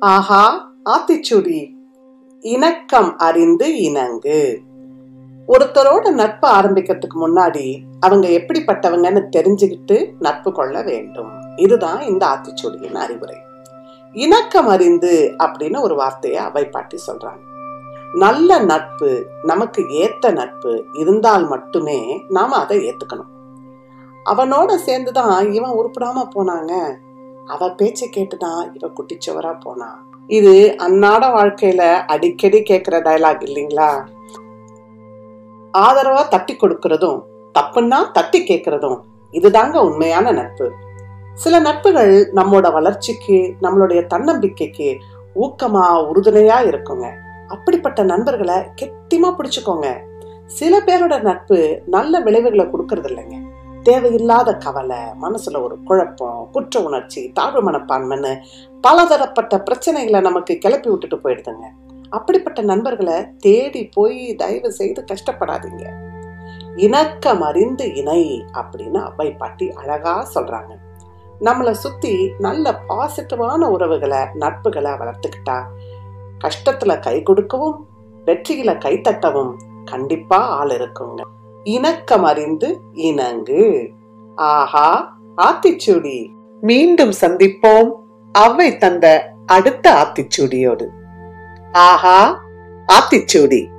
ஆஹா ஆத்திச்சூடி. இணக்கம் அறிந்து இணங்கு. ஒருத்தரோட நட்பு ஆரம்பிக்கிறதுக்கு முன்னாடி அவங்க எப்படிப்பட்டவங்கன்னு தெரிஞ்சுக்கிட்டு நட்பு கொள்ள வேண்டும். இதுதான் இந்த ஆத்திச்சூடியின் அறிவுரை. இணக்கம் அறிந்து அப்படின்னு ஒரு வார்த்தையை அவை பாட்டி சொல்றாங்க. நல்ல நட்பு நமக்கு ஏத்த நட்பு இருந்தால் மட்டுமே நாம அதை ஏத்துக்கணும். அவனோட சேர்ந்துதான் இவன் உருப்படாம போனாங்க. அவ பேச்சை கேட்டுதான் இவ குட்டிச்சவரா போனா. இது அன்னாட வாழ்க்கையில அடிக்கடி கேட்கிற டயலாக் இல்லைங்களா? ஆதரவா தட்டி கொடுக்கறதும் தப்புன்னா தட்டி கேட்கறதும் இதுதாங்க உண்மையான நட்பு. சில நட்புகள் நம்மோட வளர்ச்சிக்கு நம்மளுடைய தன்னம்பிக்கைக்கு ஊக்கமா உறுதுணையா இருக்குங்க. அப்படிப்பட்ட நண்பர்களை கெட்டிமா பிடிச்சுக்கோங்க. சில பேரோட நட்பு நல்ல விளைவுகளை கொடுக்கறது இல்லைங்க தேவையில்லாத கவலை மனசுல ஒரு குழப்பம் குற்ற உணர்ச்சி தாழ்வு மனப்பான்மைன்னு பலதரப்பட்ட பிரச்சனைகளை நமக்கு கிளப்பி விட்டுட்டு போயிடுதுங்க. அப்படிப்பட்ட நண்பர்களை தேடி போய் தயவு செய்து கஷ்டப்படாதீங்க. இணக்கம் அறிந்து இணை அப்படின்னு அவ்வை பாட்டி அழகா சொல்றாங்க. நம்மளை சுத்தி நல்ல பாசிட்டிவான உறவுகளை நட்புகளை வளர்த்துக்கிட்டா கஷ்டத்துல கை கொடுக்கவும் வெற்றியில கை தட்டவும் கண்டிப்பா ஆள் இருக்குங்க. இணக்கம் அறிந்து இணங்கு. ஆஹா ஆத்திச்சூடி. மீண்டும் சந்திப்போம். அவ்வை தந்த அடுத்த ஆத்திச்சூடியோடு. ஆஹா ஆத்திச்சூடி.